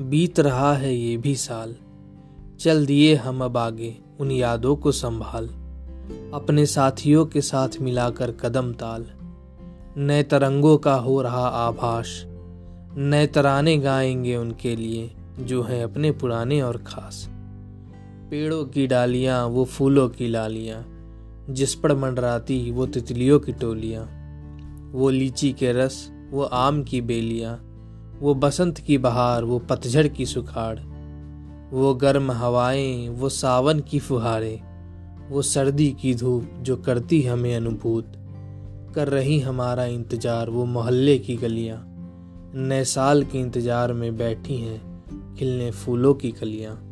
बीत रहा है ये भी साल। चल दिए हम अब आगे, उन यादों को संभाल। अपने साथियों के साथ मिलाकर कदम ताल। नए तरंगों का हो रहा आभास। नए तराने गाएँगे उनके लिए, जो हैं अपने पुराने और खास। पेड़ों की डालियाँ, वो फूलों की लालियाँ। जिस पर मंडराती, वो तितलियों की टोलियाँ। वो लीची के रस, वो आम की बेलियाँ। वो बसंत की बहार, वो पतझड़ की सुखाड़, वो गर्म हवाएँ, वो सावन की फुहारें, वो सर्दी की धूप जो करती हमें अनुभूत, कर रही हमारा इंतज़ार, वो मोहल्ले की गलियाँ, नए साल के इंतज़ार में बैठी हैं खिलने फूलों की कलियाँ।